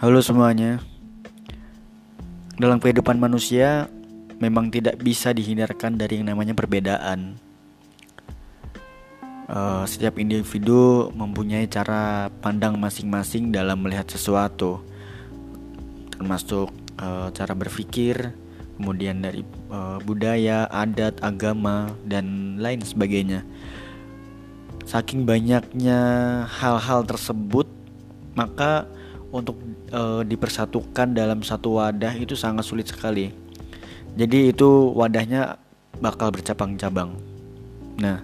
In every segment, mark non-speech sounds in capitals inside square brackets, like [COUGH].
Halo semuanya. Dalam kehidupan manusia memang tidak bisa dihindarkan dari yang namanya perbedaan. Uh, setiap individu mempunyai cara pandang masing-masing dalam melihat sesuatu, termasuk uh, cara berpikir, kemudian dari uh, budaya, adat, agama, dan lain sebagainya. Saking banyaknya hal-hal tersebut, maka untuk e, dipersatukan dalam satu wadah itu sangat sulit sekali. Jadi itu wadahnya bakal bercabang-cabang. Nah,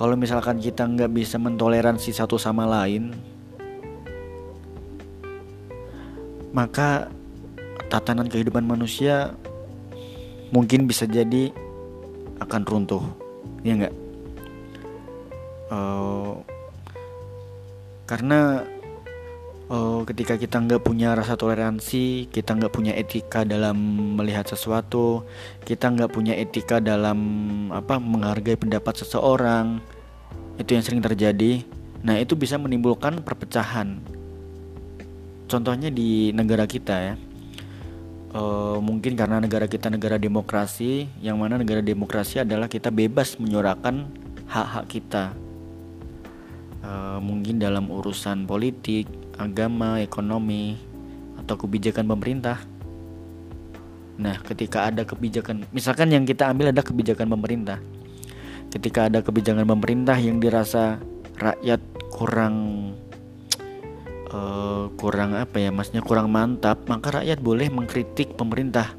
kalau misalkan kita nggak bisa mentoleransi satu sama lain, maka tatanan kehidupan manusia mungkin bisa jadi akan runtuh, ya nggak? Uh, karena uh, ketika kita nggak punya rasa toleransi, kita nggak punya etika dalam melihat sesuatu, kita nggak punya etika dalam apa menghargai pendapat seseorang, itu yang sering terjadi. Nah itu bisa menimbulkan perpecahan. Contohnya di negara kita ya, uh, mungkin karena negara kita negara demokrasi, yang mana negara demokrasi adalah kita bebas menyuarakan hak-hak kita. Uh, mungkin dalam urusan politik, agama, ekonomi, atau kebijakan pemerintah. Nah, ketika ada kebijakan, misalkan yang kita ambil ada kebijakan pemerintah. Ketika ada kebijakan pemerintah yang dirasa rakyat kurang uh, kurang apa ya, maksudnya kurang mantap, maka rakyat boleh mengkritik pemerintah.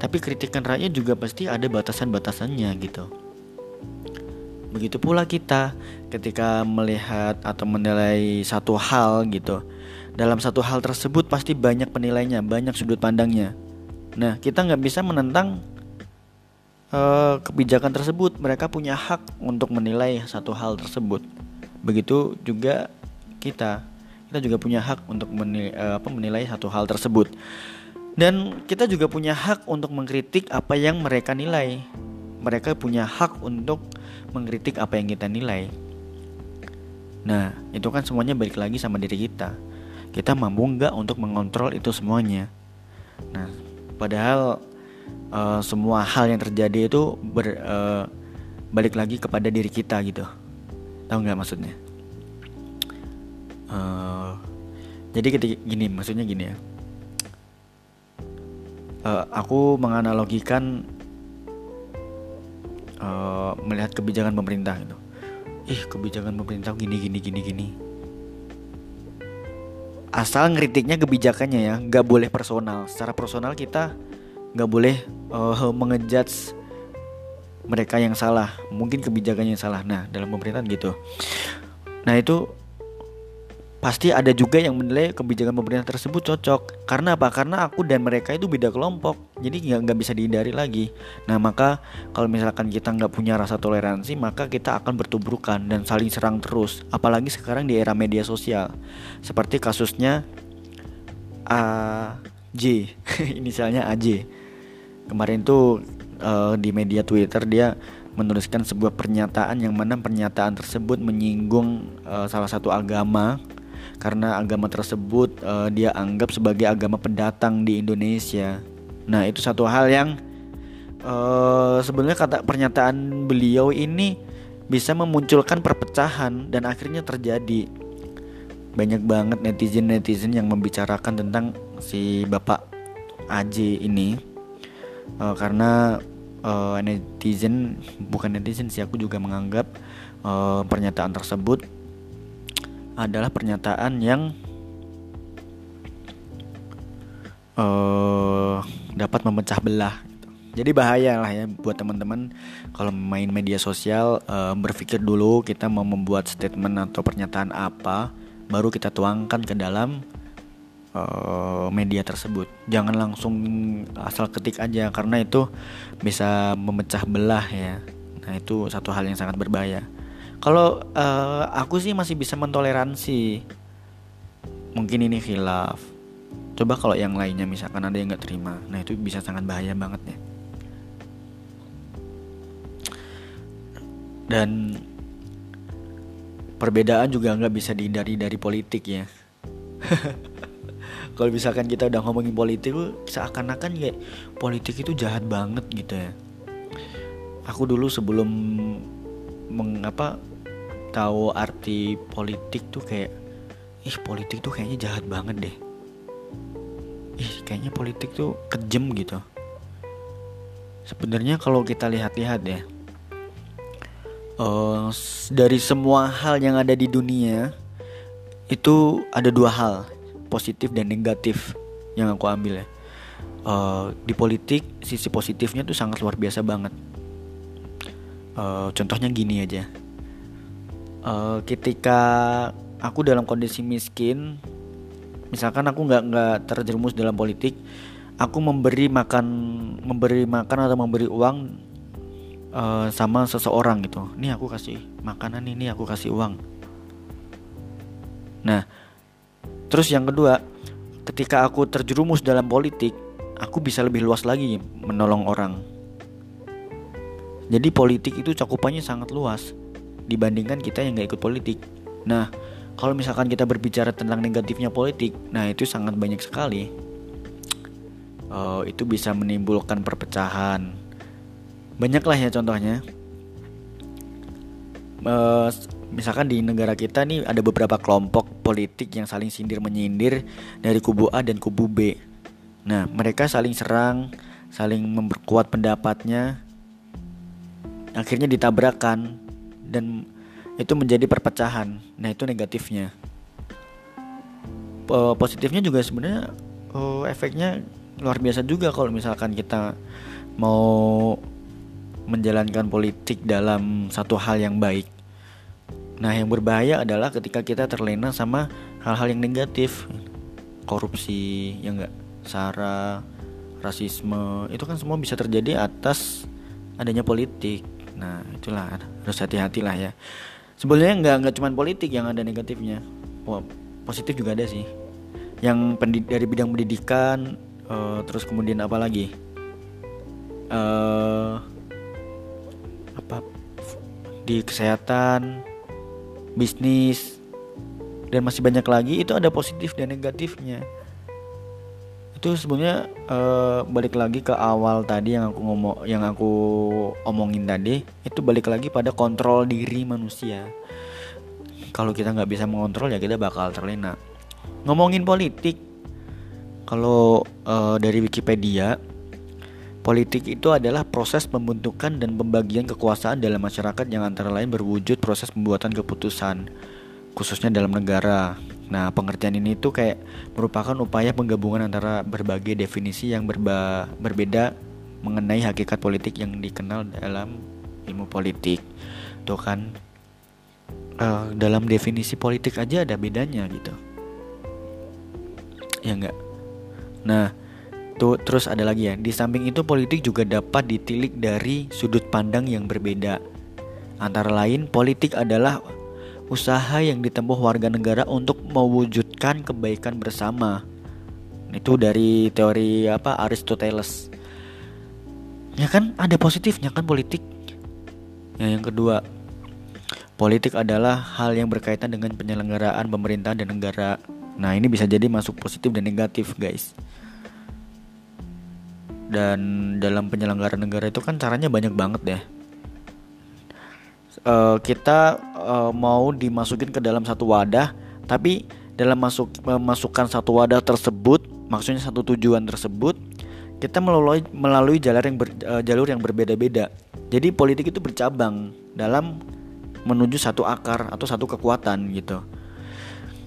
Tapi kritikan rakyat juga pasti ada batasan-batasannya gitu. Begitu pula kita ketika melihat atau menilai satu hal gitu. Dalam satu hal tersebut pasti banyak penilainya, banyak sudut pandangnya. Nah, kita nggak bisa menentang uh, kebijakan tersebut. Mereka punya hak untuk menilai satu hal tersebut. Begitu juga kita, kita juga punya hak untuk menilai, uh, apa, menilai satu hal tersebut. Dan kita juga punya hak untuk mengkritik apa yang mereka nilai. Mereka punya hak untuk mengkritik apa yang kita nilai. Nah, itu kan semuanya balik lagi sama diri kita. Kita mampu nggak untuk mengontrol itu semuanya. Nah, padahal uh, semua hal yang terjadi itu ber, uh, balik lagi kepada diri kita gitu. Tahu nggak maksudnya? Uh, jadi ketika gini, maksudnya gini ya. Uh, aku menganalogikan melihat kebijakan pemerintah gitu. Ih kebijakan pemerintah gini gini gini gini. Asal ngeritiknya kebijakannya ya nggak boleh personal. Secara personal kita nggak boleh uh, mengejudge mereka yang salah. Mungkin kebijakannya yang salah. Nah dalam pemerintahan gitu. Nah itu pasti ada juga yang menilai kebijakan pemerintah tersebut cocok. Karena apa? Karena aku dan mereka itu beda kelompok. Jadi nggak nggak bisa dihindari lagi. Nah maka kalau misalkan kita nggak punya rasa toleransi maka kita akan bertubrukan dan saling serang terus. Apalagi sekarang di era media sosial. Seperti kasusnya AJ [LAUGHS] inisialnya AJ kemarin tuh uh, di media Twitter dia menuliskan sebuah pernyataan yang mana pernyataan tersebut menyinggung uh, salah satu agama karena agama tersebut uh, dia anggap sebagai agama pendatang di Indonesia. Nah, itu satu hal yang uh, sebenarnya kata pernyataan beliau ini bisa memunculkan perpecahan dan akhirnya terjadi banyak banget netizen-netizen yang membicarakan tentang si Bapak AJ ini uh, karena uh, netizen bukan netizen sih aku juga menganggap uh, pernyataan tersebut adalah pernyataan yang uh, dapat memecah belah. Jadi bahaya lah ya buat teman-teman kalau main media sosial uh, berpikir dulu kita mau membuat statement atau pernyataan apa baru kita tuangkan ke dalam uh, media tersebut. Jangan langsung asal ketik aja karena itu bisa memecah belah ya. Nah itu satu hal yang sangat berbahaya. Kalau uh, aku sih masih bisa mentoleransi. Mungkin ini khilaf. Coba kalau yang lainnya misalkan ada yang nggak terima, nah itu bisa sangat bahaya banget ya. Dan perbedaan juga nggak bisa dihindari dari politik ya. [LAUGHS] kalau misalkan kita udah ngomongin politik seakan-akan kayak politik itu jahat banget gitu ya aku dulu sebelum mengapa tahu arti politik tuh kayak ih politik tuh kayaknya jahat banget deh. Ih kayaknya politik tuh kejem gitu. Sebenarnya kalau kita lihat-lihat ya uh, dari semua hal yang ada di dunia itu ada dua hal positif dan negatif yang aku ambil ya. Uh, di politik sisi positifnya tuh sangat luar biasa banget uh, contohnya gini aja. Uh, ketika aku dalam kondisi miskin misalkan aku nggak nggak terjerumus dalam politik aku memberi makan memberi makan atau memberi uang uh, sama seseorang gitu. Ini aku kasih makanan ini aku kasih uang. Nah, terus yang kedua, ketika aku terjerumus dalam politik, aku bisa lebih luas lagi menolong orang. Jadi politik itu cakupannya sangat luas dibandingkan kita yang gak ikut politik. Nah, kalau misalkan kita berbicara tentang negatifnya politik, nah itu sangat banyak sekali. Uh, itu bisa menimbulkan perpecahan. Banyaklah ya contohnya. Uh, misalkan di negara kita nih ada beberapa kelompok politik yang saling sindir menyindir dari kubu A dan kubu B. Nah, mereka saling serang, saling memperkuat pendapatnya. Akhirnya ditabrakan dan itu menjadi perpecahan. Nah, itu negatifnya. Positifnya juga sebenarnya oh, efeknya luar biasa juga kalau misalkan kita mau menjalankan politik dalam satu hal yang baik Nah, yang berbahaya adalah ketika kita terlena sama hal-hal yang negatif. Korupsi, ya enggak, sara, rasisme, itu kan semua bisa terjadi atas adanya politik. Nah, itulah harus hati-hati lah ya. Sebenarnya nggak nggak cuma politik yang ada negatifnya. Positif juga ada sih. Yang dari bidang pendidikan, uh, terus kemudian apa lagi? Uh, apa di kesehatan bisnis dan masih banyak lagi itu ada positif dan negatifnya itu sebenarnya uh, balik lagi ke awal tadi yang aku ngomong yang aku omongin tadi itu balik lagi pada kontrol diri manusia kalau kita nggak bisa mengontrol ya kita bakal terlena ngomongin politik kalau uh, dari Wikipedia Politik itu adalah proses pembentukan dan pembagian kekuasaan dalam masyarakat yang antara lain berwujud proses pembuatan keputusan, khususnya dalam negara. Nah, pengertian ini itu kayak merupakan upaya penggabungan antara berbagai definisi yang berba berbeda mengenai hakikat politik yang dikenal dalam ilmu politik. Tuh kan, uh, dalam definisi politik aja ada bedanya gitu. Ya enggak? Nah, itu terus ada lagi ya di samping itu politik juga dapat ditilik dari sudut pandang yang berbeda antara lain politik adalah usaha yang ditempuh warga negara untuk mewujudkan kebaikan bersama. Itu dari teori apa Aristoteles. Ya kan ada positifnya kan politik. Ya, yang kedua politik adalah hal yang berkaitan dengan penyelenggaraan pemerintahan dan negara. Nah ini bisa jadi masuk positif dan negatif guys. Dan dalam penyelenggaraan negara itu kan caranya banyak banget ya uh, kita uh, mau dimasukin ke dalam satu wadah tapi dalam masuk memasukkan satu wadah tersebut maksudnya satu tujuan tersebut kita melalui melalui jalur yang ber, uh, jalur yang berbeda-beda. Jadi politik itu bercabang dalam menuju satu akar atau satu kekuatan gitu.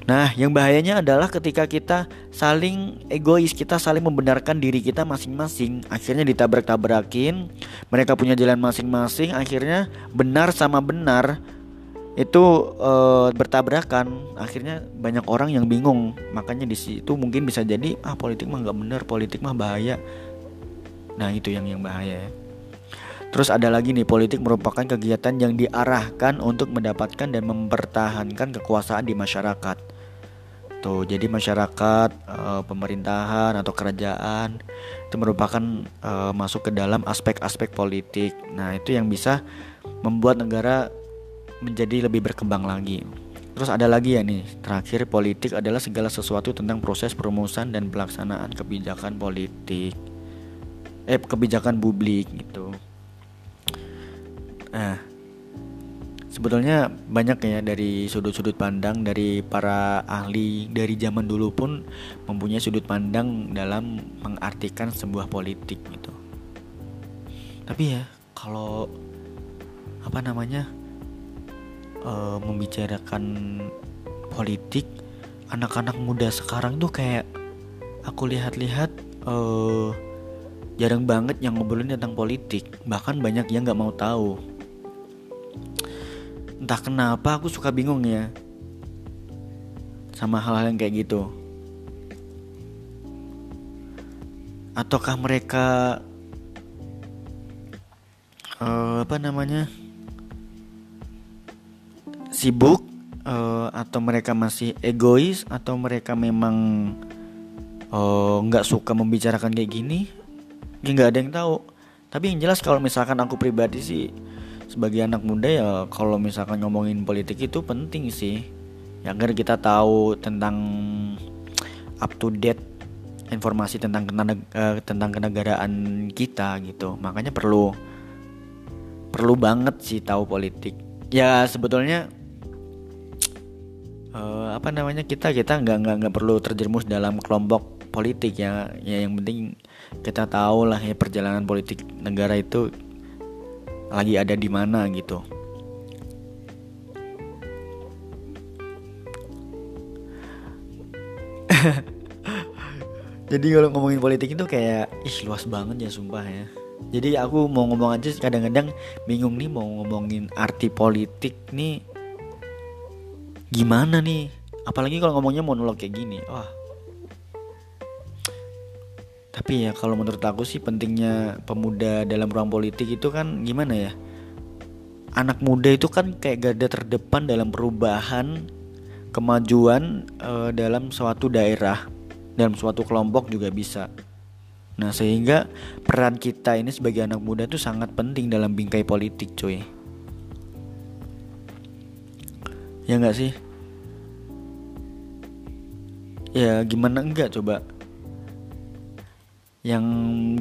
Nah, yang bahayanya adalah ketika kita saling egois, kita saling membenarkan diri kita masing-masing, akhirnya ditabrak-tabrakin, mereka punya jalan masing-masing, akhirnya benar sama benar itu e, bertabrakan, akhirnya banyak orang yang bingung. Makanya di situ mungkin bisa jadi ah politik mah nggak benar, politik mah bahaya. Nah, itu yang yang bahaya ya. Terus ada lagi nih, politik merupakan kegiatan yang diarahkan untuk mendapatkan dan mempertahankan kekuasaan di masyarakat gitu. Jadi masyarakat, uh, pemerintahan atau kerajaan itu merupakan uh, masuk ke dalam aspek-aspek politik. Nah, itu yang bisa membuat negara menjadi lebih berkembang lagi. Terus ada lagi ya nih, terakhir politik adalah segala sesuatu tentang proses perumusan dan pelaksanaan kebijakan politik. Eh, kebijakan publik gitu. Nah, sebetulnya banyak ya dari sudut-sudut pandang dari para ahli dari zaman dulu pun mempunyai sudut pandang dalam mengartikan sebuah politik gitu. Tapi ya, kalau apa namanya? Uh, membicarakan politik anak-anak muda sekarang tuh kayak aku lihat-lihat uh, jarang banget yang ngobrolin tentang politik. Bahkan banyak yang nggak mau tahu. Entah kenapa aku suka bingung ya sama hal-hal yang kayak gitu. Ataukah mereka uh, apa namanya sibuk uh, atau mereka masih egois atau mereka memang eh, nggak uh, suka membicarakan kayak gini? Nggak ada yang tahu. Tapi yang jelas kalau misalkan aku pribadi sih sebagai anak muda ya kalau misalkan ngomongin politik itu penting sih. Ya agar kita tahu tentang up to date informasi tentang uh, tentang kenegaraan kita gitu. Makanya perlu perlu banget sih tahu politik. Ya sebetulnya uh, apa namanya kita kita nggak nggak nggak perlu terjerumus dalam kelompok politik ya. Ya yang penting kita tahu lah ya perjalanan politik negara itu lagi ada di mana gitu. [LAUGHS] Jadi kalau ngomongin politik itu kayak ih luas banget ya sumpah ya. Jadi aku mau ngomong aja kadang-kadang bingung nih mau ngomongin arti politik nih gimana nih? Apalagi kalau ngomongnya monolog kayak gini. Wah. Tapi ya kalau menurut aku sih pentingnya pemuda dalam ruang politik itu kan gimana ya? Anak muda itu kan kayak garda terdepan dalam perubahan kemajuan uh, dalam suatu daerah dalam suatu kelompok juga bisa. Nah sehingga peran kita ini sebagai anak muda itu sangat penting dalam bingkai politik cuy ya nggak sih? Ya gimana? Enggak coba. Yang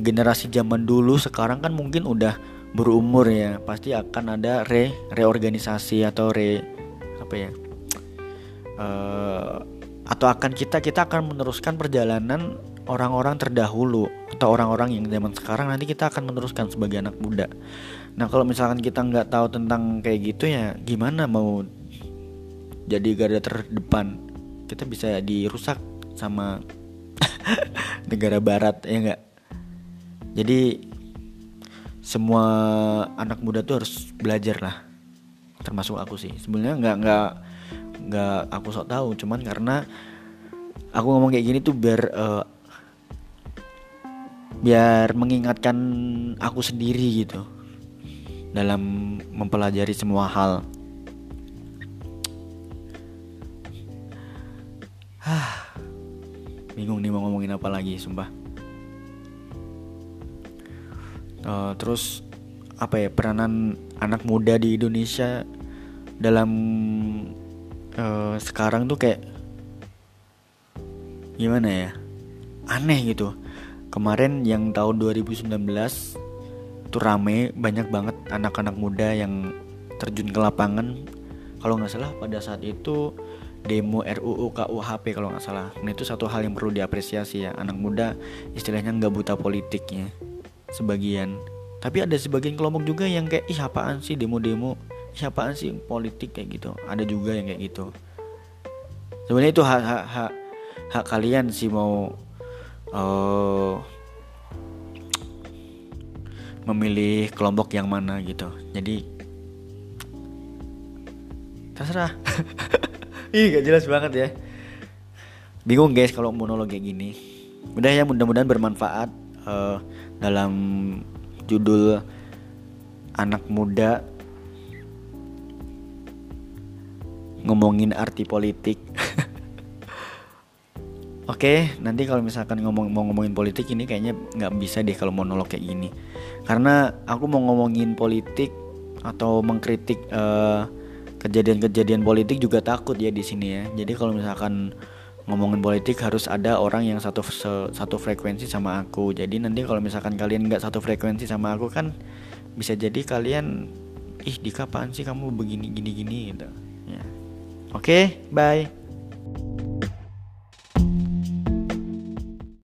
generasi zaman dulu sekarang kan mungkin udah berumur ya. Pasti akan ada re reorganisasi atau re apa ya? Uh, atau akan kita kita akan meneruskan perjalanan orang-orang terdahulu atau orang-orang yang zaman sekarang. Nanti kita akan meneruskan sebagai anak muda. Nah kalau misalkan kita nggak tahu tentang kayak gitu ya gimana mau jadi garda terdepan. Kita bisa dirusak sama [LAUGHS] negara barat ya enggak jadi semua anak muda tuh harus belajar lah. Termasuk aku sih. Sebenarnya nggak nggak nggak aku sok tahu. Cuman karena aku ngomong kayak gini tuh biar uh, biar mengingatkan aku sendiri gitu. Dalam mempelajari semua hal ngomongin apa lagi sumpah. Uh, terus apa ya peranan anak muda di Indonesia dalam uh, sekarang tuh kayak gimana ya aneh gitu. Kemarin yang tahun 2019 tuh rame banyak banget anak-anak muda yang terjun ke lapangan. Kalau nggak salah pada saat itu demo RUU KUHP kalau nggak salah. Nah itu satu hal yang perlu diapresiasi ya. Anak muda istilahnya nggak buta politiknya sebagian. Tapi ada sebagian kelompok juga yang kayak ih apaan sih demo-demo, ih apaan sih politik kayak gitu. Ada juga yang kayak gitu. Sebenarnya itu hak hak hak, hak kalian sih mau uh, memilih kelompok yang mana gitu. Jadi terserah. [LAUGHS] Ih gak jelas banget ya. Bingung guys kalau monolog kayak gini. Udah ya mudah-mudahan bermanfaat uh, Dalam judul Anak muda. Ngomongin arti politik. [LAUGHS] Oke, nanti kalau misalkan ngomong mau ngomongin politik ini kayaknya nggak bisa deh kalau monolog kayak gini, karena aku mau ngomongin politik atau mengkritik uh, kejadian-kejadian politik juga takut ya di sini ya. Jadi kalau misalkan ngomongin politik harus ada orang yang satu satu frekuensi sama aku. Jadi nanti kalau misalkan kalian nggak satu frekuensi sama aku kan bisa jadi kalian ih di kapan sih kamu begini gini gini gitu. Ya. Oke okay, bye